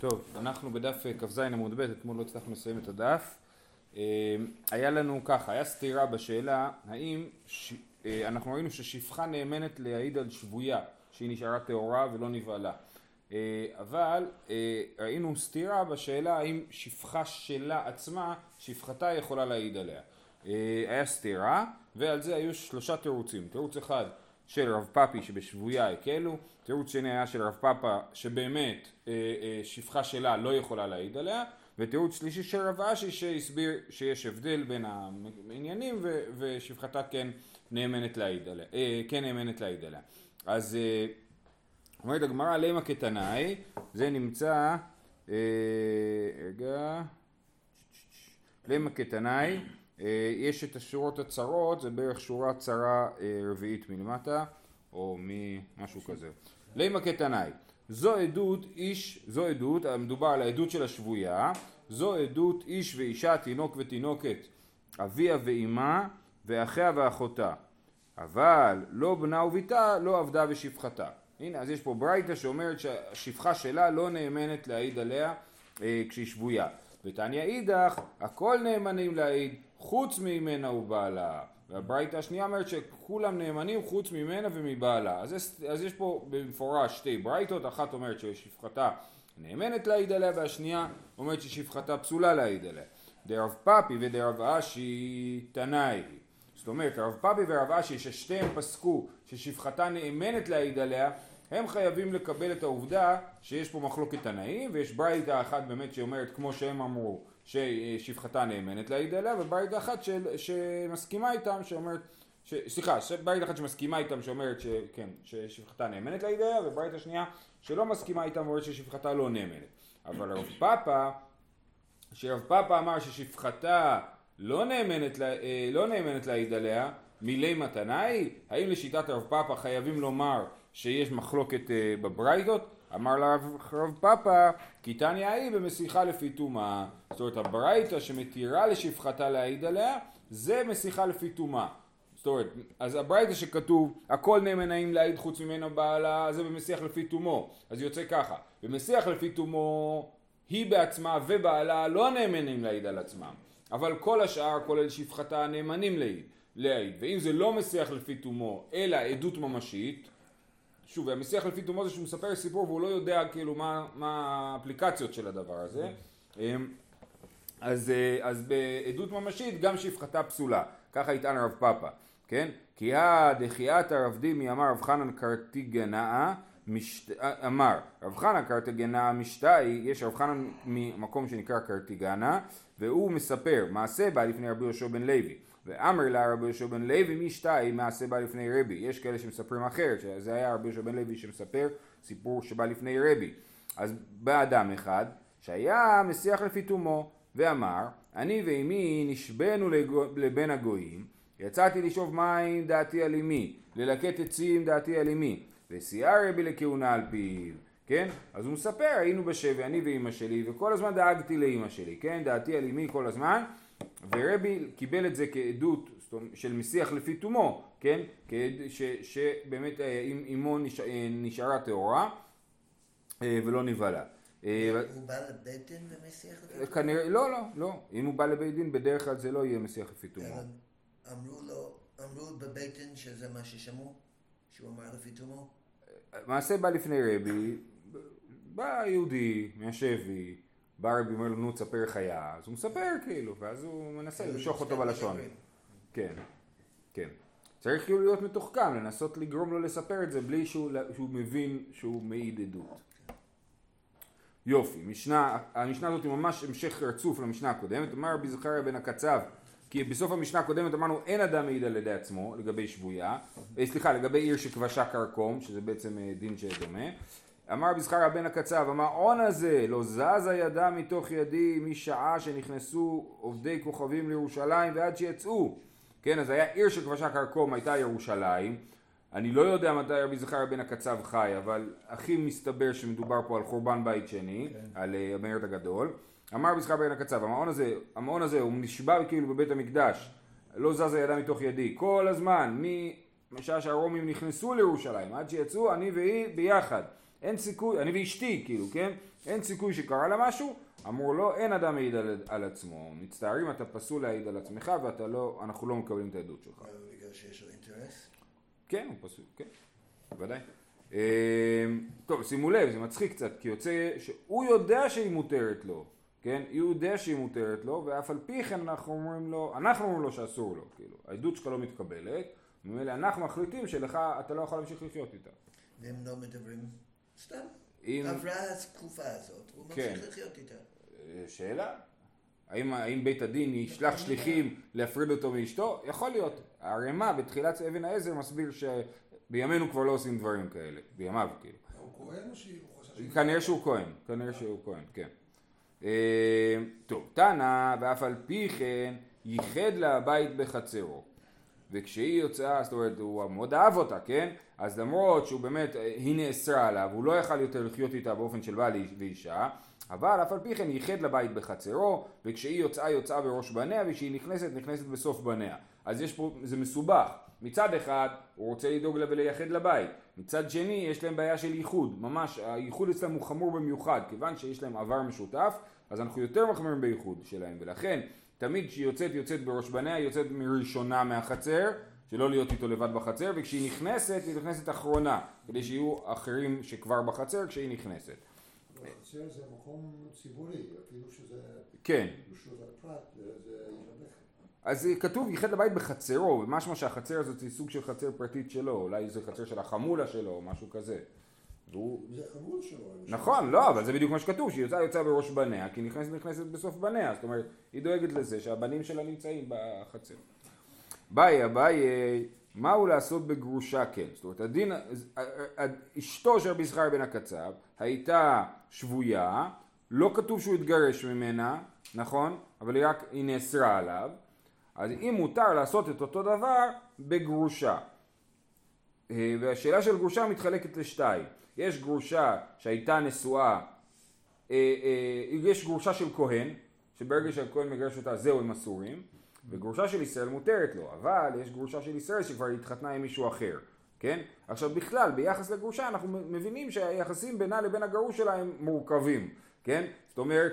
טוב, אנחנו בדף אה, כ"ז עמוד ב', אתמול לא הצלחנו לסיים את הדף. אה, היה לנו ככה, היה סתירה בשאלה האם, ש... אה, אנחנו ראינו ששפחה נאמנת להעיד על שבויה, שהיא נשארה טהורה ולא נבהלה. אבל ראינו סתירה בשאלה האם שפחה שלה עצמה, שפחתה יכולה להעיד עליה. היה סתירה, ועל זה היו שלושה תירוצים. תירוץ אחד של רב פאפי שבשבויה הקלו, תירוץ שני היה של רב פאפה שבאמת אה, אה, שפחה שלה לא יכולה להעיד עליה, ותירוץ שלישי של רב אשי שהסביר שיש הבדל בין העניינים ו, ושפחתה כן נאמנת להעיד עליה, אה, כן נאמנת להעיד עליה. אז אה, אומרת הגמרא למה כתנאי, זה נמצא, אה, רגע, למה כתנאי יש את השורות הצרות, זה בערך שורה צרה אה, רביעית מלמטה, או ממשהו כזה. לימה כתנאי, זו עדות איש, זו עדות, מדובר על העדות של השבויה, זו עדות איש ואישה, תינוק ותינוקת, אביה ואימה, ואחיה ואחותה. אבל לא בנה וביתה, לא עבדה ושפחתה. הנה, אז יש פה ברייתא שאומרת שהשפחה שלה לא נאמנת להעיד עליה אה, כשהיא שבויה. ותניא אידך, הכל נאמנים להעיד, חוץ ממנה ובעלה. והברייתא השנייה אומרת שכולם נאמנים חוץ ממנה ומבעלה. אז יש, אז יש פה במפורש שתי ברייתות, אחת אומרת ששפחתה נאמנת להעיד עליה, והשנייה אומרת ששפחתה פסולה להעיד עליה. דרב פאפי ודרב אשי תנאי. זאת אומרת, רב פאפי ורב אשי ששתיהם פסקו ששפחתה נאמנת להעיד עליה, הם חייבים לקבל את העובדה שיש פה מחלוקת תנאים ויש ברייתא אחת באמת שאומרת כמו שהם אמרו ששפחתה נאמנת להעיד עליה וברייתא אחת של, שמסכימה איתם שאומרת ש, סליחה, ברייתא אחת שמסכימה איתם שאומרת שכן, ששפחתה נאמנת להעיד עליה וברייתא שנייה שלא מסכימה איתם ואומרת ששפחתה לא נאמנת אבל רב פאפה שרב פאפה אמר ששפחתה לא נאמנת, אה, לא נאמנת להעיד עליה מילי מתנה היא? האם לשיטת רב פאפה חייבים לומר שיש מחלוקת אה, בברייתות, אמר רב פפא, כי תניא ההיא במסיחה לפי תומה. זאת אומרת הברייתא שמתירה לשפחתה להעיד עליה, זה מסיחה לפי תומה. זאת אומרת, אז הברייתא שכתוב הכל נאמנים להעיד חוץ ממנה בעלה, זה במסיח לפי תומו. אז יוצא ככה, במסיח לפי תומו היא בעצמה ובעלה לא נאמנים להעיד על עצמם, אבל כל השאר כולל שפחתה נאמנים להעיד. ואם זה לא מסיח לפי תומו אלא עדות ממשית, שוב, המשיח לפי תומו זה שהוא מספר סיפור והוא לא יודע כאילו מה, מה האפליקציות של הדבר הזה. אמ, אז, אה, אז בעדות ממשית גם שפחתה פסולה, ככה יטען הרב פאפה, כן? כי הדחייתא רב דימי אמר רב חנן קרטיגנאה משת... אמר רב חנן קרטיגנאה משתאי, יש רב חנן ממקום שנקרא קרטיגנה והוא מספר מעשה בא לפני רבי יהושע בן לוי ואמר לה רבי יהושע בן לוי מי שתיים מעשה בא לפני רבי יש כאלה שמספרים אחרת שזה היה רבי יהושע בן לוי שמספר סיפור שבא לפני רבי אז בא אדם אחד שהיה משיח לפי תומו ואמר אני ואימי נשבנו לבין הגויים יצאתי לשאוב מים דעתי על אמי ללקט עצים דעתי על אמי וסייע רבי לכהונה על פיו כן? אז הוא מספר, היינו בשבי, אני ואימא שלי, וכל הזמן דאגתי לאימא שלי, כן? דעתי על אמי כל הזמן, ורבי קיבל את זה כעדות של משיח לפי תומו, כן? כעד, ש, שבאמת אה, אמו נשאר, אה, נשארה טהורה אה, ולא נבהלה. הוא בא לבית דין ומשיח לפי תומו? כנראה, לא, לא, לא. אם הוא בא לבית דין, בדרך כלל זה לא יהיה משיח לפי תומו. אמרו לו, אמרו בבית דין שזה מה ששמעו? שהוא אמר לפי תומו? מעשה בא לפני רבי, בא יהודי מהשבי, בא רבי אומר לו נו תספר חיה, אז הוא מספר כאילו, ואז הוא מנסה למשוך אותו בלשון. כן, כן. צריך כאילו להיות מתוחכם, לנסות לגרום לו לספר את זה בלי שהוא, שהוא מבין שהוא מעיד עדות. יופי, משנה, המשנה הזאת היא ממש המשך רצוף למשנה הקודמת, אמר רבי זכריה בן הקצב, כי בסוף המשנה הקודמת אמרנו אין אדם מעיד על ידי עצמו לגבי שבויה, אה, סליחה לגבי עיר שכבשה כרקום, שזה בעצם אה, דין שדומה, אמר בזכר הבן הקצב, המעון הזה לא זזה ידה מתוך ידי משעה שנכנסו עובדי כוכבים לירושלים ועד שיצאו. כן, אז היה עיר שכבשה כרקום, הייתה ירושלים. אני לא יודע מתי רבי זכר בן הקצב חי, אבל הכי מסתבר שמדובר פה על חורבן בית שני, כן. על uh, המרד הגדול. אמר בזכר בן הקצב, המעון הזה, המעון הזה הוא נשבע כאילו בבית המקדש, לא זזה ידה מתוך ידי, כל הזמן, משעה שהרומים נכנסו לירושלים עד שיצאו, אני והיא ביחד. אין סיכוי, אני ואשתי כאילו, כן? אין סיכוי שקרה לה משהו, אמרו לו, אין אדם מעיד על, על עצמו, מצטערים אתה פסול להעיד על עצמך ואתה לא, אנחנו לא מקבלים את העדות שלך. אבל בגלל שיש לו אינטרס? כן, הוא פסול, כן, בוודאי. אה, טוב, שימו לב, זה מצחיק קצת, כי יוצא שהוא יודע שהיא מותרת לו, כן? הוא יודע שהיא מותרת לו, ואף על פי כן אנחנו אומרים לו, אנחנו אומרים לו שאסור לו, כאילו, העדות שלך לא מתקבלת, ממילא אנחנו מחליטים שלך, אתה לא יכול להמשיך לחיות איתה. והם לא מדברים סתם. אם- עברה התקופה הזאת, הוא כן. ממשיך לחיות איתה. אה, שאלה, האם, האם בית הדין ישלח שליחים להפריד אותו מאשתו? יכול להיות. הרמ"א בתחילת אבן העזר מסביר שבימינו כבר לא עושים דברים כאלה, בימיו כאילו. הוא כהן או שהוא? שהוא- כנראה שהוא כהן, כנראה שהוא כהן, כן. אה, טוב, תנא, ואף על פי כן, ייחד לה הבית בחצרו. וכשהיא יוצאה, זאת אומרת, הוא מאוד אהב אותה, כן? אז למרות שהוא באמת, אה, היא נאסרה עליו, הוא לא יכל יותר לחיות איתה באופן של בעל ואישה, אבל אף על פי כן ייחד לבית בחצרו, וכשהיא יוצאה, יוצאה בראש בניה, וכשהיא נכנסת, נכנסת בסוף בניה. אז יש פה, זה מסובך. מצד אחד, הוא רוצה לדאוג לה ולייחד לבית. מצד שני, יש להם בעיה של ייחוד. ממש, הייחוד אצלם הוא חמור במיוחד. כיוון שיש להם עבר משותף, אז אנחנו יותר מחמירים בייחוד שלהם. ולכן, תמיד כשהיא יוצאת, יוצאת בראש בניה, היא יוצאת מראשונה מהחצר, שלא להיות איתו לבד בחצר, וכשהיא נכנסת, היא נכנסת אחרונה, כדי שיהיו אחרים שכבר בחצר כשהיא נכנסת. החצר זה מקום ציבורי, אפילו שזה... כן. הפרט, זה. אז כתוב ייחד לבית בחצרו, משמע שהחצר הזאת היא סוג של חצר פרטית שלו, אולי זה חצר של החמולה שלו או משהו כזה. והוא... זה חמוד שלו. נכון, לא, אבל זה בדיוק מה שכתוב, שהיא יוצאה יוצאה בראש בניה, כי נכנסת נכנסת בסוף בניה, זאת אומרת, היא דואגת לזה שהבנים שלה נמצאים בחצר. ביי, אביי, מהו לעשות בגרושה כן? זאת אומרת, הדין, אשתו של רבי זכריה בן הקצב הייתה שבויה, לא כתוב שהוא התגרש ממנה, נכון? אבל היא רק, היא נאסרה עליו, אז אם מותר לעשות את אותו דבר בגרושה. אה, והשאלה של גרושה מתחלקת לשתיים. יש גרושה שהייתה נשואה, אה, אה, יש גרושה של כהן, שברגע שהכהן מגרש אותה זהו הם אסורים, וגרושה של ישראל מותרת לו, אבל יש גרושה של ישראל שכבר התחתנה עם מישהו אחר, כן? עכשיו בכלל, ביחס לגרושה אנחנו מבינים שהיחסים בינה לבין הגרוש שלה הם מורכבים, כן? זאת אומרת,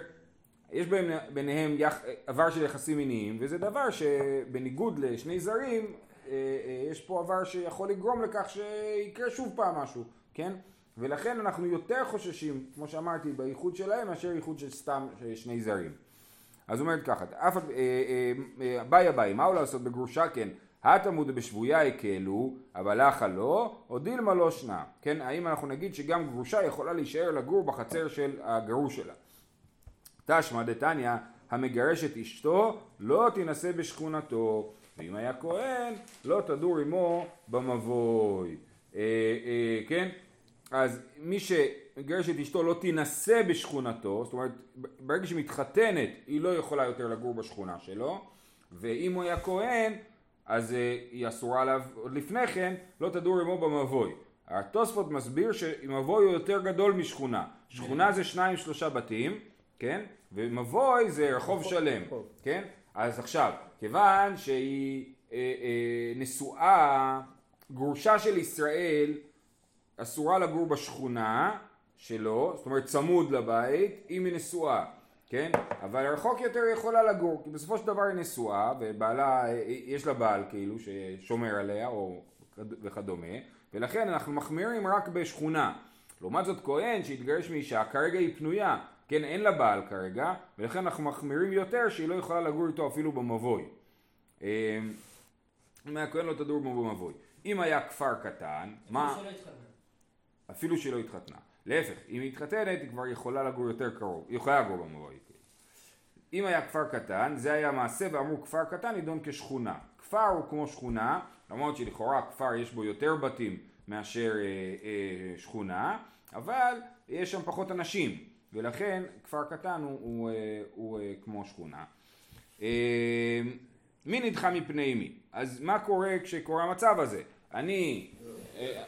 יש בין- ביניהם יח... עבר של יחסים מיניים, וזה דבר שבניגוד לשני זרים, אה, אה, יש פה עבר שיכול לגרום לכך שיקרה שוב פעם משהו, כן? ולכן אנחנו יותר חוששים, כמו שאמרתי, בייחוד שלהם, מאשר ייחוד של סתם שני זרים. אז אומרת ככה, אה, אה, אה, ביי אביי, מה הוא לעשות בגרושה כן? התמוד בשבויה הקלו, אבל לך לא, או דילמה לא שנה. כן, האם אנחנו נגיד שגם גרושה יכולה להישאר לגור בחצר של הגרוש שלה? תשמע דתניא, המגרש את אשתו, לא תינשא בשכונתו, ואם היה כהן, לא תדור עמו במבוי. כן? אז מי שמגרש את אשתו לא תינשא בשכונתו, זאת אומרת, ברגע שהיא מתחתנת, היא לא יכולה יותר לגור בשכונה שלו, ואם הוא היה כהן, אז אה, היא אסורה עליו עוד לפני כן, לא תדור עמו במבוי. התוספות מסביר שמבוי הוא יותר גדול משכונה. שכונה זה שניים שלושה בתים, כן? ומבוי זה רחוב שלם, כן? אז עכשיו, כיוון שהיא אה, אה, נשואה, גרושה של ישראל אסורה לגור בשכונה שלו, זאת אומרת צמוד לבית, אם היא נשואה, כן? אבל רחוק יותר היא יכולה לגור, כי בסופו של דבר היא נשואה, ובעלה, יש לה בעל כאילו ששומר עליה, או וכדומה, ולכן אנחנו מחמירים רק בשכונה. לעומת זאת כהן שהתגרש מאישה, כרגע היא פנויה, כן, אין לה בעל כרגע, ולכן אנחנו מחמירים יותר שהיא לא יכולה לגור איתו אפילו במבוי. אה, אם היה כהן לא תדור בו במבוי. אם היה כפר קטן, מה... שלא. אפילו שהיא לא התחתנה. להפך, אם היא מתחתנת היא כבר יכולה לגור יותר קרוב, היא יכולה לגור. כאילו. אם היה כפר קטן, זה היה מעשה ואמרו כפר קטן נידון כשכונה. כפר הוא כמו שכונה, למרות שלכאורה כפר יש בו יותר בתים מאשר אה, אה, שכונה, אבל יש שם פחות אנשים, ולכן כפר קטן הוא, הוא, אה, הוא אה, כמו שכונה. אה, מי נדחה מפני מי? אז מה קורה כשקורה המצב הזה? אני... אה,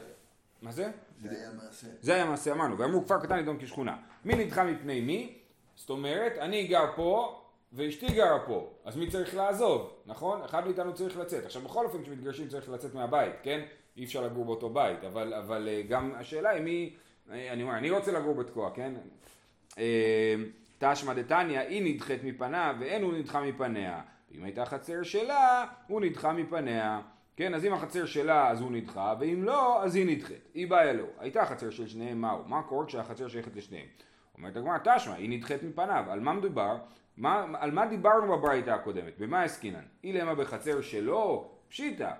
מה זה? זה היה מעשה. זה היה מעשה אמרנו, ואמרו כפר קטן נידון כשכונה. מי נדחה מפני מי? זאת אומרת, אני גר פה ואשתי גרה פה, אז מי צריך לעזוב, נכון? אחד מאיתנו צריך לצאת. עכשיו בכל אופן כשמתגרשים צריך לצאת מהבית, כן? אי אפשר לגור באותו בית, אבל, אבל אה, גם השאלה היא מי, אני אומר, אני רוצה לגור בתקוע, כן? אה, תשמע דתניא, היא נדחית מפניו ואין הוא נדחה מפניה. אם הייתה חצר שלה, הוא נדחה מפניה. כן, אז אם החצר שלה אז הוא נדחה, ואם לא, אז היא נדחית. היא באה אלוהו. הייתה חצר של שניהם, מהו? מה קורה כשהחצר שייכת לשניהם? אומרת הגמרא, תשמע, היא נדחית מפניו. על מה מדובר? מה, על מה דיברנו בברייתא הקודמת? במה עסקינן? אילמה בחצר שלו? פשיטא.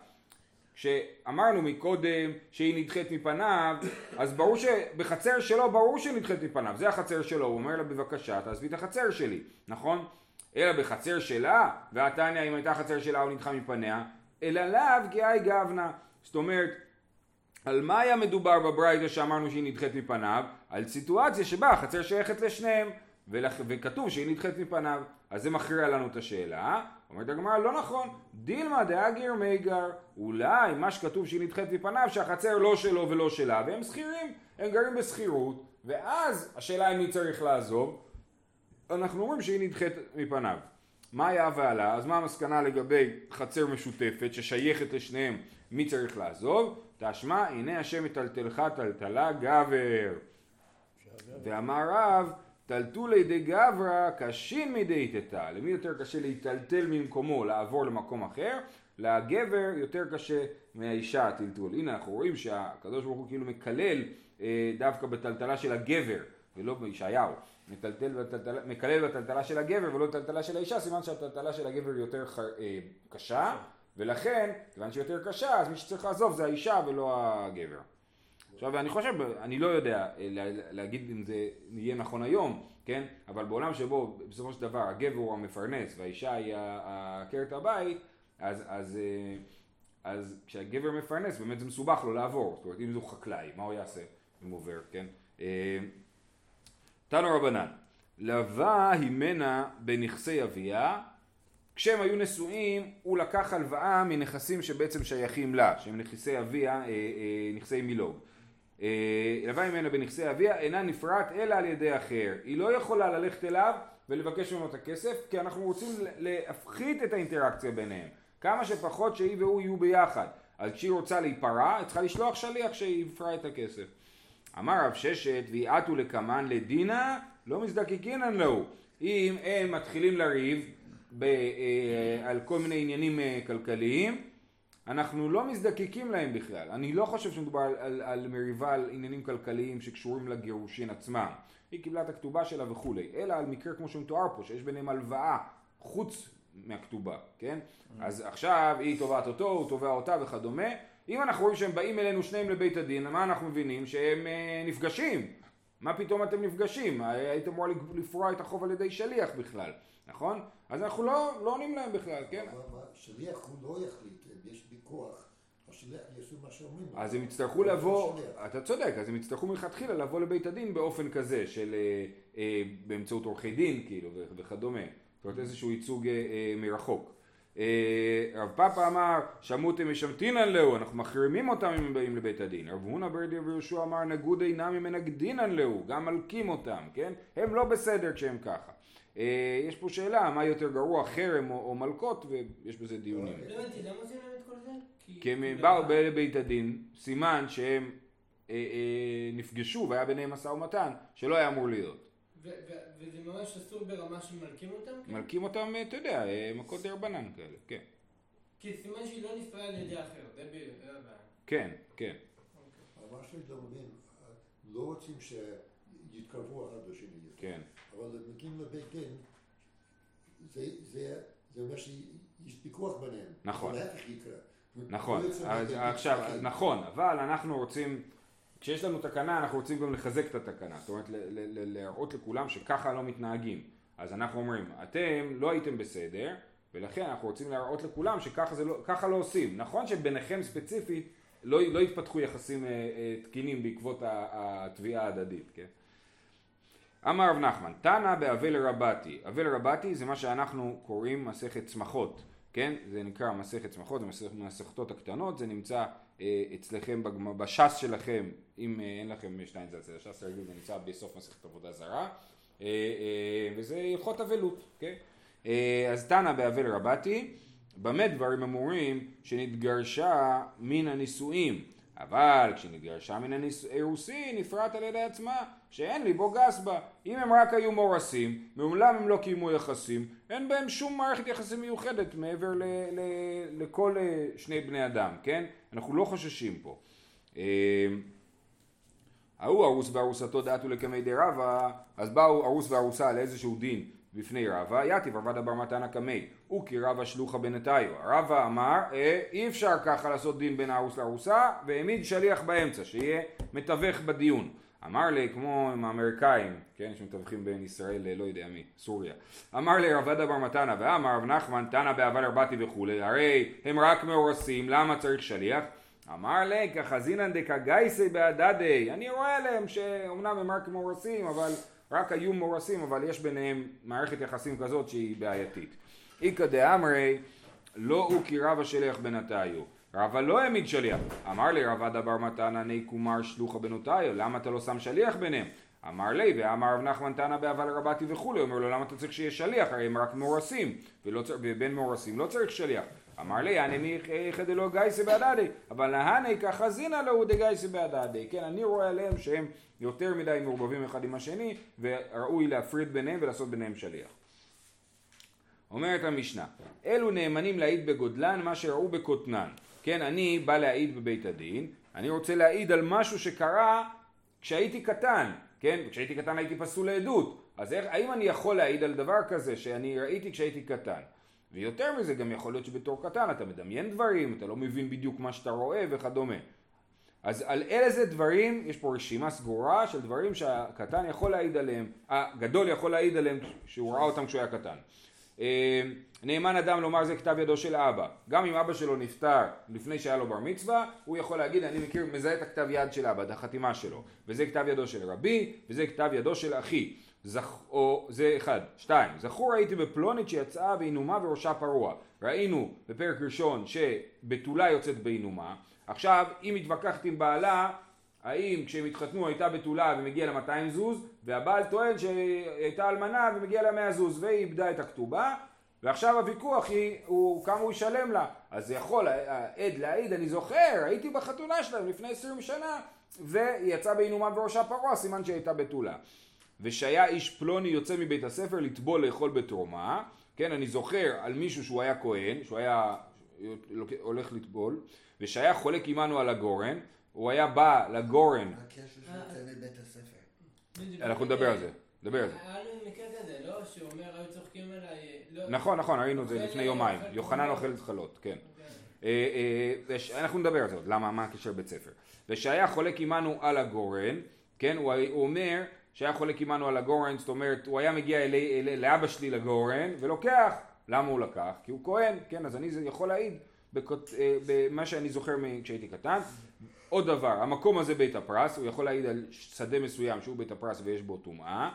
כשאמרנו מקודם שהיא נדחית מפניו, אז ברור שבחצר שלו ברור שהיא נדחית מפניו, זה החצר שלו, הוא אומר לה בבקשה תעזבי את החצר שלי, נכון? אלא בחצר שלה, והתניא אם הייתה חצר שלה הוא נדחה מפניה, אלא לאו כאי גבנה, זאת אומרת על מה היה מדובר בברייתא שאמרנו שהיא נדחית מפניו? על סיטואציה שבה החצר שייכת לשניהם ולכ... וכתוב שהיא נדחית מפניו. אז זה מכריע לנו את השאלה. אומרת הגמרא לא נכון. דילמה דאגר מיגר. אולי מה שכתוב שהיא נדחית מפניו שהחצר לא שלו ולא שלה והם שכירים. הם גרים בשכירות ואז השאלה היא מי צריך לעזוב. אנחנו אומרים שהיא נדחית מפניו מה היה ועלה אז מה המסקנה לגבי חצר משותפת ששייכת לשניהם? מי צריך לעזוב? תשמע הנה השם מטלטלך טלטלה גבר. ואמר רב טלטולי דגברא קשין מדייתתא למי יותר קשה להיטלטל ממקומו לעבור למקום אחר? לגבר יותר קשה מהאישה הטלטול. הנה אנחנו רואים שהקדוש ברוך הוא כאילו מקלל אה, דווקא בטלטלה של הגבר ולא בישעיהו מקלל בטלטלה של הגבר ולא בטלטלה של האישה סימן שהטלטלה של הגבר יותר ח... אה, קשה ולכן כיוון שהיא יותר קשה אז מי שצריך לעזוב זה האישה ולא הגבר עכשיו אני חושב, אני לא יודע אה, להגיד אם זה יהיה נכון היום, כן? אבל בעולם שבו בסופו של דבר הגבר הוא המפרנס והאישה היא עקרת הבית, אז, אז, אה, אז כשהגבר מפרנס באמת זה מסובך לו לעבור, זאת אומרת אם הוא חקלאי, מה הוא יעשה אם הוא עובר, כן? אה, תנו רבנן, לווה הימנה בנכסי אביה, כשהם היו נשואים הוא לקח הלוואה מנכסים שבעצם שייכים לה, שהם נכסי אביה, נכסי מילוג. הלווה ממנה בנכסי אביה אינה נפרט אלא על ידי אחר. היא לא יכולה ללכת אליו ולבקש ממנו את הכסף כי אנחנו רוצים להפחית את האינטראקציה ביניהם. כמה שפחות שהיא והוא יהיו ביחד. אז כשהיא רוצה להיפרע, היא צריכה לשלוח שליח שיפרע את הכסף. אמר רב ששת ויעטו לקמן לדינה לא מזדקקינן לו. אם הם מתחילים לריב ב, אה, על כל מיני עניינים אה, כלכליים אנחנו לא מזדקקים להם בכלל. אני לא חושב שמדובר על, על, על מריבה על עניינים כלכליים שקשורים לגירושין עצמם. היא קיבלה את הכתובה שלה וכולי, אלא על מקרה כמו שמתואר פה, שיש ביניהם הלוואה חוץ מהכתובה, כן? אז עכשיו היא תובעת אותו, הוא תובע אותה וכדומה. אם אנחנו רואים שהם באים אלינו שניהם לבית הדין, מה אנחנו מבינים? שהם אה, נפגשים. מה פתאום אתם נפגשים? הייתם אמור לפרוע את החוב על ידי שליח בכלל, נכון? אז אנחנו לא, לא עונים להם בכלל, כן? שליח הוא לא יחליט, יש ויכוח. השליח יעשו מה שאומרים. אז הם יצטרכו לבוא, אתה צודק, אז הם יצטרכו מלכתחילה לבוא לבית הדין באופן כזה של אה, אה, באמצעות עורכי דין כאילו וכדומה. זאת אומרת איזשהו ייצוג אה, אה, מרחוק. אה, רב פאפה אמר שמותם משמתינן להו אנחנו מחרימים אותם אם הם באים לבית הדין רב הונא ברדי ויהושע אמר נגוד אינם אם מנגדינן להו גם מלקים אותם כן הם לא בסדר כשהם ככה אה, יש פה שאלה מה יותר גרוע חרם או, או מלקות ויש בזה דיונים. לא הבנתי למה עושים להם את כל זה? כי הם באו לבית הדין סימן שהם אה, נפגשו והיה ביניהם משא ומתן שלא היה אמור להיות. וזה ממש אסור ברמה שמלקים אותם? כן? מלקים אותם אתה יודע מכות דרבנן כאלה כן. כי סימן שהיא לא נפרעה על ידי אחר זה הבעיה. כן כן. אבל מה שאני לא רוצים שיתקרבו אחד לשני. כן. אבל מגיעים לבית דין, זה, זה, זה אומר שיש פיקוח ביניהם. נכון. נכון, לא עכשיו, נכון, אבל אנחנו רוצים, כשיש לנו תקנה אנחנו רוצים גם לחזק את התקנה, זאת אומרת להראות לכולם שככה לא מתנהגים. אז אנחנו אומרים, אתם לא הייתם בסדר, ולכן אנחנו רוצים להראות לכולם שככה לא, לא עושים. נכון שביניכם ספציפית לא, לא יתפתחו יחסים אה, אה, תקינים בעקבות התביעה ההדדית, כן? אמר רב נחמן, תנא באבל רבתי, אבל רבתי זה מה שאנחנו קוראים מסכת צמחות, כן? זה נקרא מסכת צמחות, זה מסכתות הקטנות, זה נמצא אצלכם בש"ס שלכם, אם אה, אין לכם שטיינז אצל הש"ס הרגיל, זה נמצא בסוף מסכת עבודה זרה, אה, אה, וזה הלכות אבלות, כן? אה, אז תנא באבל רבתי, במה דברים אמורים שנתגרשה מן הנישואים? אבל כשנתגרשה מן האירוסין נפרט על ידי עצמה שאין ליבו גס בה. אם הם רק היו מאורסים, מעולם הם לא קיימו יחסים, אין בהם שום מערכת יחסים מיוחדת מעבר ל- ל- לכל אה, שני בני אדם, כן? אנחנו לא חוששים פה. אה, ההוא ארוס וארוסתו דעתו לקמי די רבא, אז באו ארוס וארוסה לאיזשהו דין בפני רבא, יתיב עבדה בר מתנא קמי, הוא כי רבא שלוחה בנתיו. רבא אמר, אה, אי אפשר ככה לעשות דין בין הארוס לארוסה, והעמיד שליח באמצע, שיהיה מתווך בדיון. אמר לי, כמו עם האמריקאים, כן, שמתווכים בין ישראל ללא יודע מי, סוריה. אמר לי רב עדה בר מתנא, ואמר רב נחמן, תנא באבל ארבעתי וכולי, הרי הם רק מאורסים, למה צריך שליח? אמר לי, כחזינן דקגייסי בהדדי, אני רואה עליהם שאומנם הם רק מאורסים, אבל רק היו מאורסים, אבל יש ביניהם מערכת יחסים כזאת שהיא בעייתית. איכא דאמרי, לא הוא כי רבא שליח בנתיו. רבא לא העמיד שליח. אמר לי רבא דבר מתנא ני קומר שלוחה בנותיו, למה אתה לא שם שליח ביניהם? אמר לי, ואמר רב נחמן תנא באבל רבתי וכולי, אומר לו למה אתה צריך שיהיה שליח? הרי הם רק מאורסים, ובין מאורסים לא צריך שליח. אמר לי, אני מיכא דלא גייסי בהדדי, אבל נהני כחזינא להו דגייסי בהדדי. כן, אני רואה עליהם שהם יותר מדי מעורבבים אחד עם השני, וראוי להפריד ביניהם ולעשות ביניהם שליח. אומרת המשנה, אלו נאמנים להעיד בגודלן מה שראו בקוטנן. כן, אני בא להעיד בבית הדין, אני רוצה להעיד על משהו שקרה כשהייתי קטן, כן? כשהייתי קטן הייתי פסול לעדות. אז איך, האם אני יכול להעיד על דבר כזה שאני ראיתי כשהייתי קטן? ויותר מזה גם יכול להיות שבתור קטן אתה מדמיין דברים, אתה לא מבין בדיוק מה שאתה רואה וכדומה. אז על איזה דברים, יש פה רשימה סגורה של דברים שהקטן יכול להעיד עליהם, הגדול יכול להעיד עליהם שהוא ראה אותם כשהוא היה קטן. אה, נאמן אדם לומר זה כתב ידו של אבא. גם אם אבא שלו נפטר לפני שהיה לו בר מצווה, הוא יכול להגיד אני מכיר, מזהה את הכתב יד של אבא, את החתימה שלו. וזה כתב ידו של רבי, וזה כתב ידו של אחי. זכ... או זה אחד. שתיים, זכור הייתי בפלונית שיצאה בעינומה וראשה פרוע. ראינו בפרק ראשון שבתולה יוצאת בעינומה. עכשיו, אם התווכחת עם בעלה, האם כשהם התחתנו הייתה בתולה ומגיע לה 200 זוז, והבעל טוען שהייתה אלמנה ומגיע לה 100 זוז, והיא איבדה את הכתובה, ועכשיו הוויכוח היא, הוא, כמה הוא ישלם לה. אז יכול העד להעיד, אני זוכר, הייתי בחתונה שלהם לפני 20 שנה, והיא יצאה בעינומה וראשה פרוע, סימן שהיא הייתה בתולה. ושהיה איש פלוני יוצא מבית הספר לטבול לאכול בתרומה, כן, אני זוכר על מישהו שהוא היה כהן, שהוא היה הולך לטבול, ושהיה חולק עמנו על הגורן, הוא היה בא לגורן? בדיוק. אנחנו נדבר על זה, נדבר על זה. היה לנו מקרה כזה, לא? שהוא אומר, היו צוחקים עליי, לא... נכון, נכון, ראינו את זה לפני יומיים, יוחנן. אוכל זחלות, כן. כן. אה, אה, אנחנו נדבר על זה עוד, למה, מה הקשר בית ספר. ושהיה חולק עמנו על הגורן, כן, הוא, אומר שהיה חולק עמנו על הגורן, זאת אומרת, הוא היה מגיע אלי, אלי, לאבא שלי לגורן, ולוקח. למה הוא לקח? כי הוא כהן, כן, אז אני זה יכול להעיד אה, במה שאני זוכר כשהייתי קטן. עוד דבר, המקום הזה בית הפרס, הוא יכול להעיד על שדה מסוים שהוא בית הפרס ויש בו טומאה,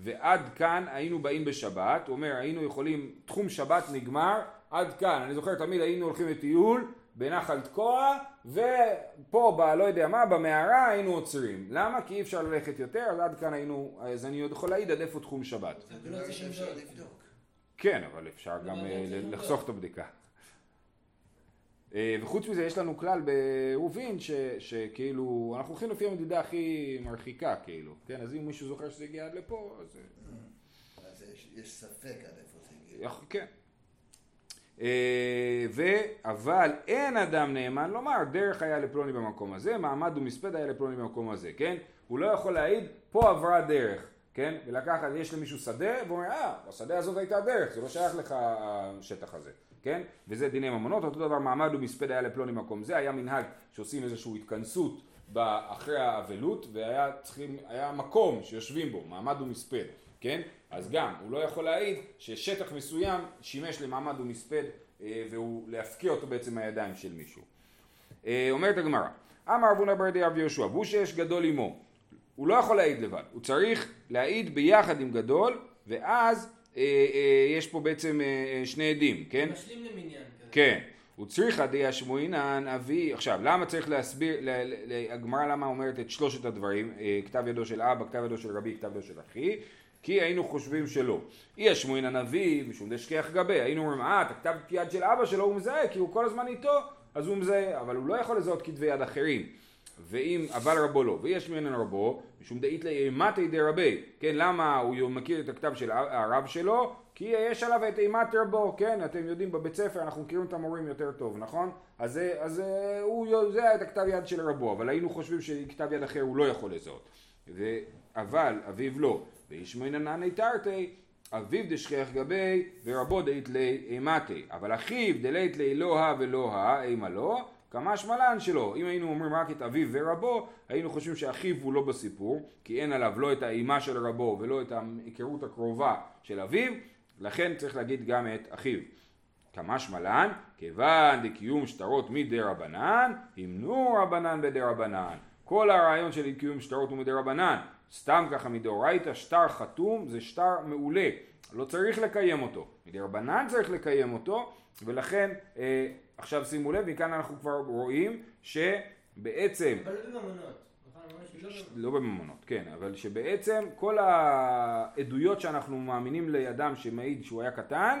ועד כאן היינו באים בשבת, הוא אומר היינו יכולים, תחום שבת נגמר, עד כאן, אני זוכר תמיד היינו הולכים לטיול בנחל תקוע, ופה ב... לא יודע מה, במערה היינו עוצרים. למה? כי אי אפשר ללכת יותר, אז עד כאן היינו, אז אני עוד יכול להעיד עד איפה תחום שבת. לבדוק. כן, אבל אפשר גם אבל אה, לא לחסוך את הבדיקה. אה, וחוץ מזה יש לנו כלל בעירובין ש- שכאילו אנחנו הולכים לפי המדידה הכי מרחיקה כאילו, כן? אז אם מישהו זוכר שזה הגיע עד לפה, אז אה, אז יש- יש ספק עד איפה זה הגיע. כן. אה, ו... אבל אין אדם נאמן לומר דרך היה לפלוני במקום הזה, מעמד ומספד היה לפלוני במקום הזה, כן? הוא לא יכול להעיד פה עברה דרך, כן? ולקחת, יש למישהו שדה, והוא אומר, אה, בשדה הזאת הייתה דרך, זה לא שייך לך השטח הזה, כן? וזה דיני ממונות, אותו דבר מעמד ומספד היה לפלוני במקום זה, היה מנהג שעושים איזושהי התכנסות אחרי האבלות, והיה צריכים, היה מקום שיושבים בו, מעמד ומספד, כן? אז גם, הוא לא יכול להעיד ששטח מסוים שימש למעמד ומספד, אה, והוא להפקיע אותו בעצם מהידיים של מישהו. אה, אומרת הגמרא, אמר אבונה ברדי רבי יהושע, והוא שיש גדול עמו, הוא לא יכול להעיד לבד, הוא צריך להעיד ביחד עם גדול, ואז יש פה בעצם אה, אה, שני עדים, כן? משלים למניין. כן. הוא צריכא דישמועינן אבי, עכשיו למה צריך להסביר, הגמרא למה אומרת את שלושת הדברים, אה, כתב ידו של אבא, כתב ידו של רבי, כתב ידו של אחי, כי היינו חושבים שלא. אי השמועינן אבי, משום דשכיח גבי, היינו אומרים, אה, אתה כתב יד של אבא שלו, הוא מזהה, כי הוא כל הזמן איתו, אז הוא מזהה, אבל הוא לא יכול לזהות כתבי יד אחרים. ואם, אבל רבו לא, ויש ממנו רבו, משום דאית לאימתי דרבי, כן, למה הוא מכיר את הכתב של הרב שלו? כי יש עליו את אימת רבו, כן, אתם יודעים בבית ספר אנחנו מכירים את המורים יותר טוב, נכון? אז, אז אה, הוא, היה את הכתב יד של רבו, אבל היינו חושבים שכתב יד אחר הוא לא יכול לזהות. ו, אבל אביו לא, וישמעינן עני תרתי, אביו דשכיח גבי ורבו דאית לי אימתי, אבל אחיו דלית לי לא הא ולא הא, אימה לא, כמה שמלן שלו. אם היינו אומרים רק את אביו ורבו, היינו חושבים שאחיו הוא לא בסיפור, כי אין עליו לא את האימה של רבו ולא את ההיכרות הקרובה של אביו, לכן צריך להגיד גם את אחיו. כמה שמלן, כיוון דקיום שטרות מדי רבנן, ימנו רבנן בדי רבנן. כל הרעיון של קיום שטרות הוא מדי רבנן. סתם ככה מדאורייתא, שטר חתום זה שטר מעולה, לא צריך לקיים אותו. מדי רבנן צריך לקיים אותו, ולכן אה, עכשיו שימו לב, מכאן אנחנו כבר רואים שבעצם אבל לא בממונות. נכון, לא בממונות. לא בממונות, כן, אבל שבעצם כל העדויות שאנחנו מאמינים לאדם שמעיד שהוא היה קטן,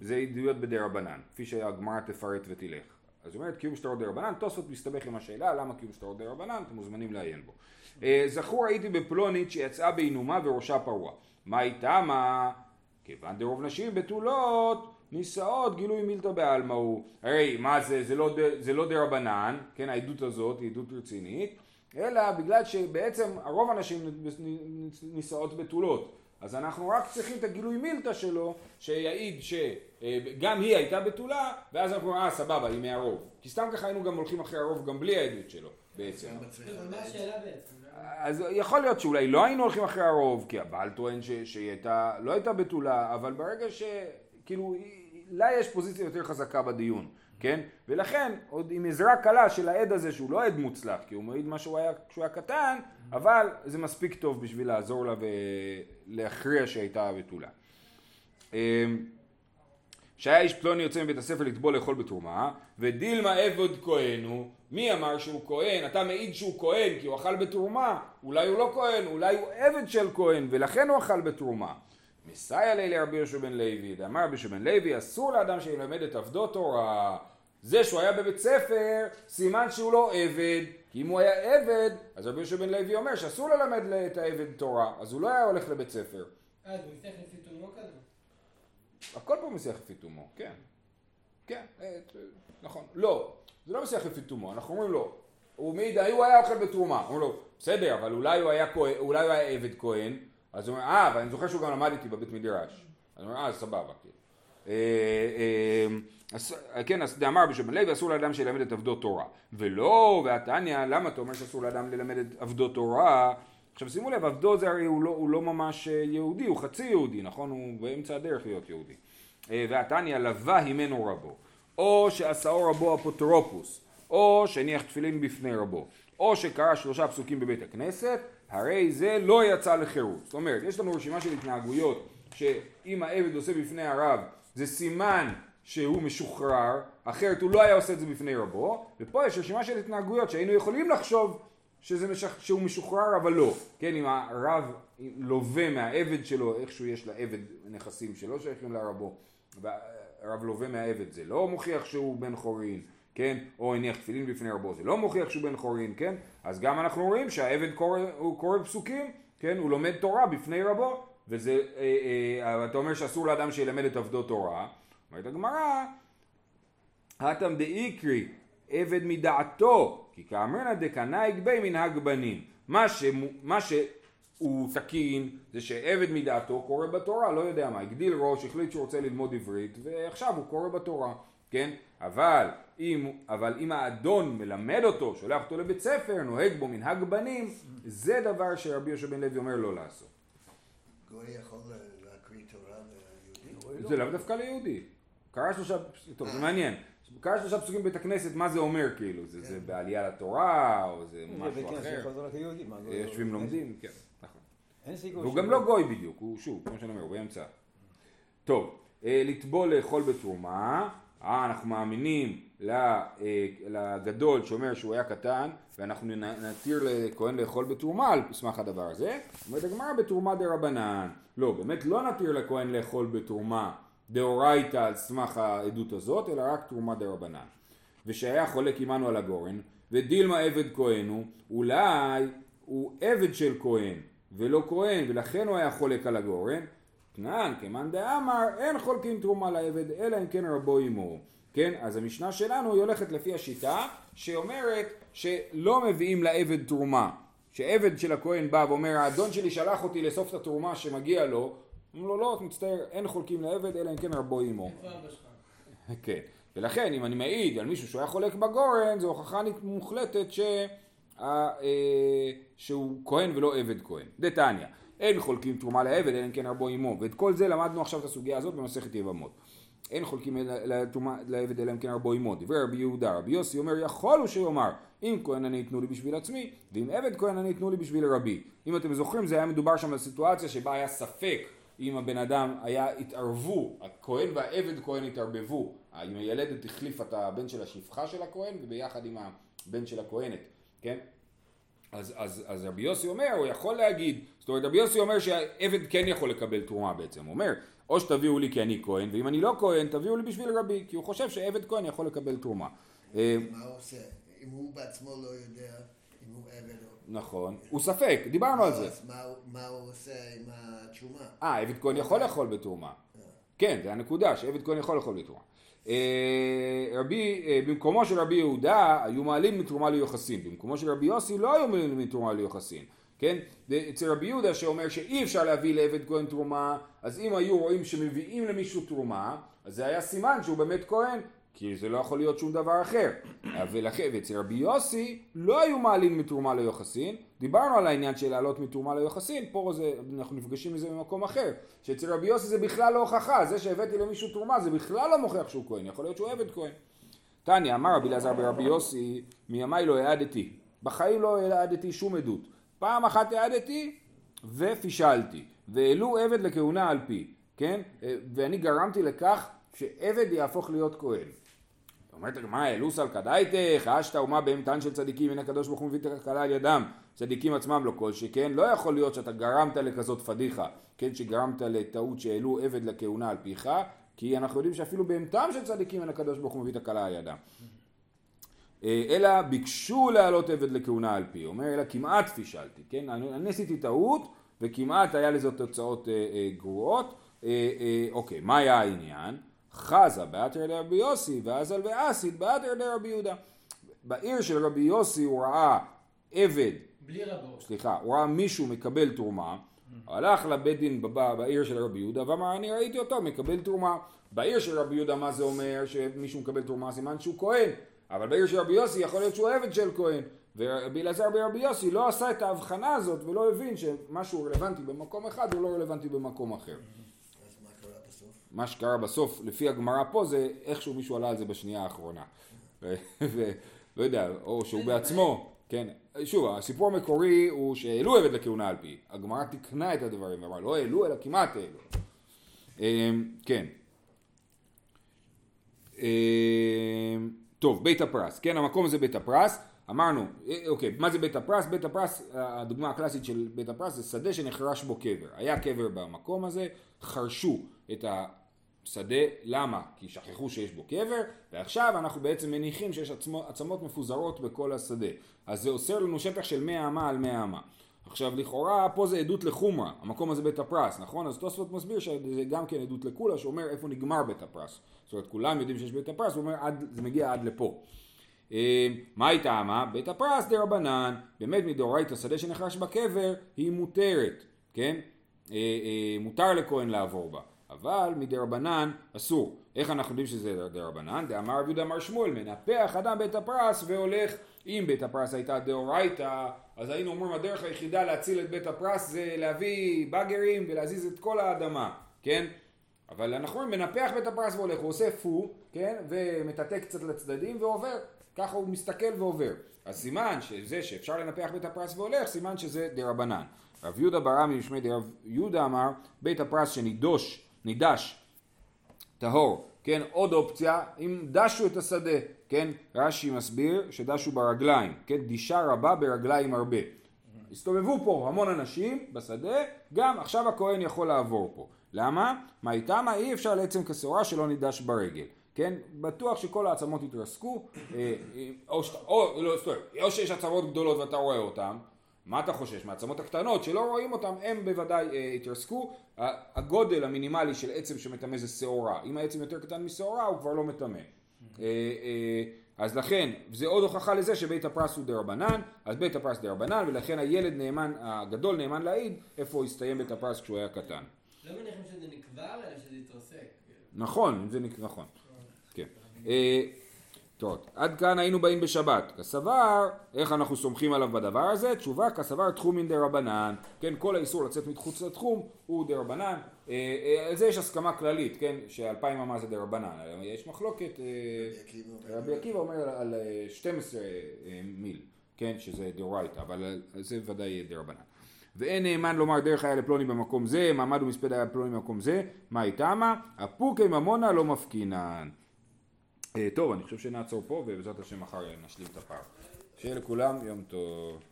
זה עדויות בדי רבנן, כפי שהגמרא תפרט ותלך. אז היא אומרת קיום שטרות די רבנן, תוספות מסתבך עם השאלה למה קיום שטרות די רבנן, אתם מוזמנים לעיין בו. אה, זכור הייתי בפלונית שיצאה בעינומה וראשה פרוע. מה איתה מה? כיוון דרוב נשים בתולות נישאות גילוי מילתא בעלמא הוא. הרי מה זה, זה לא, ד- זה לא כן העדות הזאת היא עדות רצינית, אלא בגלל שבעצם הרוב הנשים נישאות בתולות. אז אנחנו רק צריכים את הגילוי מילתא שלו שיעיד שגם היא הייתה בתולה ואז אנחנו אומרים אה סבבה היא מהרוב. כי סתם ככה היינו גם הולכים אחרי הרוב גם בלי העדות שלו בעצם. אז יכול להיות שאולי לא היינו הולכים אחרי הרוב, כי הבעל טוען שהיא הייתה, לא הייתה בתולה, אבל ברגע ש... כאילו, לה יש פוזיציה יותר חזקה בדיון, כן? ולכן, עוד עם עזרה קלה של העד הזה, שהוא לא עד מוצלח, כי הוא מעיד מה שהוא היה כשהוא היה קטן, אבל זה מספיק טוב בשביל לעזור לה ולהכריע שהייתה בתולה. אמ, שהיה איש פלוני יוצא מבית הספר לטבול לאכול בתרומה, ודילמה עבד כהן הוא, מי אמר שהוא כהן? אתה מעיד שהוא כהן כי הוא אכל בתרומה, אולי הוא לא כהן, אולי הוא עבד של כהן ולכן הוא אכל בתרומה. מסייע לי לרבי יהושע בן לוי, דאמר רבי יהושע בן לוי, אסור לאדם שילמד את עבדו תורה. זה שהוא היה בבית ספר, סימן שהוא לא עבד, כי אם הוא היה עבד, אז רבי יהושע בן לוי אומר שאסור ללמד את העבד תורה, אז הוא לא היה הולך לבית ספר. אה, זה מפתח לפי תולמו כזה? הכל פה משיח לפי תומו, כן. כן, אה, נכון. לא, זה לא משיח לפי תומו, אנחנו אומרים לו, הוא מעיד, הוא היה אוכל בתרומה. אומרים לו, בסדר, אבל אולי הוא היה כהן, אולי הוא היה עבד כהן, אז הוא אומר, אה, אבל אני זוכר שהוא גם למד איתי בבית מדרש. אז הוא אומר, אה, סבבה, כאילו. אה, אה, אז- כן, דאמר בשם לוי, אסור לאדם שילמד את עבדו תורה. ולא, והתניא, למה אתה אומר שאסור לאדם ללמד את עבדו תורה? עכשיו שימו לב, עבדו זה הרי הוא לא, הוא לא ממש אה, יהודי, הוא חצי יהודי, נכון? הוא באמצע הדרך להיות יהודי. אה, והתניא לווה הימנו רבו, או שעשאו רבו אפוטרופוס, או שהניח תפילין בפני רבו, או שקרא שלושה פסוקים בבית הכנסת, הרי זה לא יצא לחירות. זאת אומרת, יש לנו רשימה של התנהגויות שאם העבד עושה בפני הרב זה סימן שהוא משוחרר, אחרת הוא לא היה עושה את זה בפני רבו, ופה יש רשימה של התנהגויות שהיינו יכולים לחשוב שזה משח... שהוא משוחרר אבל לא, כן, אם הרב לווה מהעבד שלו, איכשהו יש לעבד נכסים שלא שייכים לרבו, והרב לווה מהעבד זה לא מוכיח שהוא בן חורין, כן, או הניח תפילין בפני רבו, זה לא מוכיח שהוא בן חורין, כן, אז גם אנחנו רואים שהעבד קורא, הוא קורא פסוקים, כן, הוא לומד תורה בפני רבו, וזה, אה, אה, אתה אומר שאסור לאדם שילמד את עבדו תורה, אומרת הגמרא, הטם דאיקרי עבד מדעתו, כי כאמרינא דקנאי גבי מנהג בנים. מה, שמו, מה שהוא תקין זה שעבד מדעתו קורא בתורה, לא יודע מה, הגדיל ראש, החליט שהוא רוצה ללמוד עברית, ועכשיו הוא קורא בתורה, כן? אבל אם, אבל אם האדון מלמד אותו, שולח אותו לבית ספר, נוהג בו מנהג בנים, זה דבר שרבי יהושע בן לוי אומר לא לעשות. גוי יכול להקריא תורה ליהודי? זה לאו דווקא ליהודי. קרא שלושה, טוב זה מעניין. קרא שלושה פסוקים בבית הכנסת, מה זה אומר כאילו? זה, זה בעלייה לתורה, או זה משהו אחר? יושבים לומדים, כן, נכון. והוא גם לא גוי בדיוק, הוא שוב, כמו שאני אומר, הוא באמצע. טוב, אה, לטבול לאכול בתרומה, אה, אנחנו מאמינים אה, לגדול שאומר שהוא היה קטן, ואנחנו נתיר לכהן לאכול בתרומה על סמך הדבר הזה. אומרת הגמרא בתרומה דה רבנן. לא, באמת לא נתיר לכהן לאכול בתרומה דאורייתא על סמך העדות הזאת, אלא רק תרומה דה רבנן. ושהיה חולק עמנו על הגורן, ודילמה עבד כהן הוא, אולי הוא עבד של כהן ולא כהן ולכן הוא היה חולק על הגורן, תנן כמאן דאמר אין חולקים תרומה לעבד אלא אם כן רבו עמו, כן? אז המשנה שלנו היא הולכת לפי השיטה שאומרת שלא מביאים לעבד תרומה, שעבד של הכהן בא ואומר האדון שלי שלח אותי לאסוף את התרומה שמגיע לו, אומרים לו לא, מצטער, אין חולקים לעבד אלא אם כן רבו עמו. כן, ולכן אם אני מעיד על miשהו שהוא היה חולק בגורן, זו הוכחה מוחלטת ש... אה, שהוא כהן ולא עבד כהן. דתניא, אין חולקים תרומה לעבד אלא אם כן רבו עמו, ואת כל זה למדנו עכשיו את הסוגיה הזאת במסכת יבמות. אין חולקים לעבד אלא אם כן רבו עמו. דברי רבי יהודה, רבי יוסי אומר יכול הוא שיאמר אם כהן אני יתנו לי בשביל עצמי ואם עבד כהן אני יתנו לי בשביל רבי. אם אתם זוכרים זה היה מדובר שם על סיטואציה שבה היה ספק אם הבן אדם היה, התערבו, הכהן והעבד כהן התערבבו, אם הילדת החליפה את הבן של השפחה של הכהן וביחד עם הבן של הכהנת, כן? אז, אז, אז רבי יוסי אומר, הוא יכול להגיד, זאת אומרת רבי יוסי אומר שהעבד כן יכול לקבל תרומה בעצם, הוא אומר, או שתביאו לי כי אני כהן, ואם אני לא כהן תביאו לי בשביל רבי, כי הוא חושב שעבד כהן יכול לקבל תרומה. אה, מה הוא עושה? אם הוא בעצמו לא יודע אם הוא עבד או... נכון, הוא ספק, דיברנו על זה. אז מה הוא- עושה עם התשומה? אה, עבד כהן יכול לאכול בתרומה. כן, זה הנקודה, שעבד כהן יכול לאכול בתרומה. אה, רבי, אה, במקומו של רבי יהודה היו מעלים מתרומה ליוחסין, במקומו של רבי יוסי לא היו מעלים מתרומה ליוחסין, כן? אצל רבי יהודה שאומר שאי אפשר להביא לעבד כהן תרומה, אז אם היו רואים שמביאים למישהו תרומה, אז זה היה סימן שהוא באמת כהן, כי זה לא יכול להיות שום דבר אחר. ולכן, ואצל רבי יוסי לא היו מעלים מתרומה ליוחסין, דיברנו על העניין של לעלות מתרומה ליוחסין, פה זה, אנחנו נפגשים מזה במקום אחר, שאצל רבי יוסי זה בכלל לא הוכחה, זה שהבאתי למישהו תרומה זה בכלל לא מוכיח שהוא כהן, יכול להיות שהוא עבד כהן. תניא, אמר רבי אלעזר ברבי יוסי, מימיי לא העדתי, בחיים לא העדתי שום עדות. פעם אחת העדתי ופישלתי, והעלו עבד לכהונה על פי, כן? ואני גרמתי לכך שעבד יהפוך להיות כהן. אומרת הגמרא, אלוס על כדאיתך, אשתא אומה בהמתן של צדיקים, הנה הקדוש ברוך הוא מביא את הכלה על ידם, צדיקים עצמם לא כל שכן, לא יכול להיות שאתה גרמת לכזאת פדיחה, כן, שגרמת לטעות שהעלו עבד לכהונה על פיך, כי אנחנו יודעים שאפילו בהמתם של צדיקים, הנה הקדוש ברוך הוא מביא את הכלה על ידם. אה, אלא ביקשו להעלות עבד לכהונה על פי, אומר אלא כמעט פישלתי, כן, אני, אני עשיתי טעות וכמעט היה לזה תוצאות אה, אה, גרועות, אה, אה, אוקיי, מה היה העניין? חזה באתר לרבי יוסי ואזל ואסיד באתר לרבי יהודה. בעיר של רבי יוסי הוא ראה עבד, בלי רבו. סליחה, הוא ראה מישהו מקבל תרומה, הלך לבית דין בעיר של רבי יהודה ואמר אני ראיתי אותו מקבל תרומה. בעיר של רבי יהודה מה זה אומר שמישהו מקבל תרומה סימן שהוא כהן, אבל בעיר של רבי יוסי יכול להיות שהוא עבד של כהן. ורבי אלעזר ברבי יוסי לא עשה את ההבחנה הזאת ולא הבין שמשהו רלוונטי במקום אחד הוא לא רלוונטי במקום אחר. אז מה קרה בסוף? מה שקרה בסוף, לפי הגמרא פה, זה איכשהו מישהו עלה על זה בשנייה האחרונה. ולא יודע, או שהוא בעצמו, כן. שוב, הסיפור המקורי הוא שהעלו עבד לכהונה על פי. הגמרא תיקנה את הדברים ואמרה, לא העלו, אלא כמעט העלו. אמ, כן. אמ, טוב, בית הפרס. כן, המקום הזה בית הפרס. אמרנו, אה, אוקיי, מה זה בית הפרס? בית הפרס, הדוגמה הקלאסית של בית הפרס זה שדה שנחרש בו קבר. היה קבר במקום הזה, חרשו את השדה, למה? כי שכחו שיש בו קבר, ועכשיו אנחנו בעצם מניחים שיש עצמו, עצמות מפוזרות בכל השדה. אז זה אוסר לנו שטח של 100 אמה על 100 אמה. עכשיו לכאורה פה זה עדות לחומרה, המקום הזה בית הפרס, נכון? אז תוספות מסביר שזה גם כן עדות לקולה שאומר איפה נגמר בית הפרס. זאת אומרת כולם יודעים שיש בית הפרס, הוא אומר עד, זה מגיע עד לפה. אה, מה היא טעמה? בית הפרס דה רבנן, באמת מדאורייתא שדה שנחרש בקבר היא מותרת, כן? אה, אה, מותר לכהן לעבור בה, אבל מדה רבנן אסור. איך אנחנו יודעים שזה דה רבנן? דאמר רב יהודה מר שמואל, מנפח אדם בית הפרס והולך, אם בית הפרס הייתה דאורייתא, אז היינו אומרים הדרך היחידה להציל את בית הפרס זה להביא באגרים ולהזיז את כל האדמה, כן? אבל אנחנו רואים, מנפח בית הפרס והולך, הוא עושה פו, כן? ומטאטא קצת לצדדים ועובר. ככה הוא מסתכל ועובר. אז סימן שזה שאפשר לנפח בית הפרס והולך, סימן שזה דה רבנן. רב יהודה ברמי משמי דרב יהודה אמר, בית הפרס שנידוש, נידש, טהור, כן, עוד אופציה, אם דשו את השדה, כן, רש"י מסביר שדשו ברגליים, כן, דישה רבה ברגליים הרבה. הסתובבו פה המון אנשים בשדה, גם עכשיו הכהן יכול לעבור פה. למה? מה איתמה? אי אפשר לעצם כשעורה שלא נידש ברגל. כן? בטוח שכל העצמות יתרסקו, אה, אה, או, שאתה- או, לא, סטור, או שיש עצמות גדולות ואתה רואה אותן, מה אתה חושש? מהעצמות הקטנות שלא רואים אותן, הם בוודאי אה, יתרסקו. ה- הגודל המינימלי של עצם שמטמא זה שעורה. אם העצם יותר קטן משעורה הוא כבר לא מטמא. אה, אה, אז לכן, זה עוד הוכחה לזה שבית הפרס הוא דרבנן, אז בית הפרס דרבנן, ולכן הילד נאמן, הגדול נאמן להעיד איפה הוא הסתיים בית הפרס כשהוא היה קטן. לא מניחים שזה נקבר, אלא שזה. כאילו. נכון, זה נק... נכון. אה, טוב, עד כאן היינו באים בשבת. כסבר, איך אנחנו סומכים עליו בדבר הזה? תשובה, קסבר תחומין דרבנן. כן, כל האיסור לצאת מחוץ לתחום הוא דרבנן. אה, אה, על זה יש הסכמה כללית, כן, שאלפיים אמה זה דרבנן. אה, יש מחלוקת, אה, רבי עקיבא אומר על אה, 12 אה, מיל, כן, שזה דאורייתא, אבל זה ודאי דרבנן. ואין נאמן לומר דרך היה לפלוני במקום זה, מעמד ומספד היה לפלוני במקום זה, מה איתמה? הפוקי ממונה לא מפקינן. אה, טוב, אני חושב שנעצור פה, ובעזרת השם מחר נשלים את הפער. שיהיה לכולם יום טוב.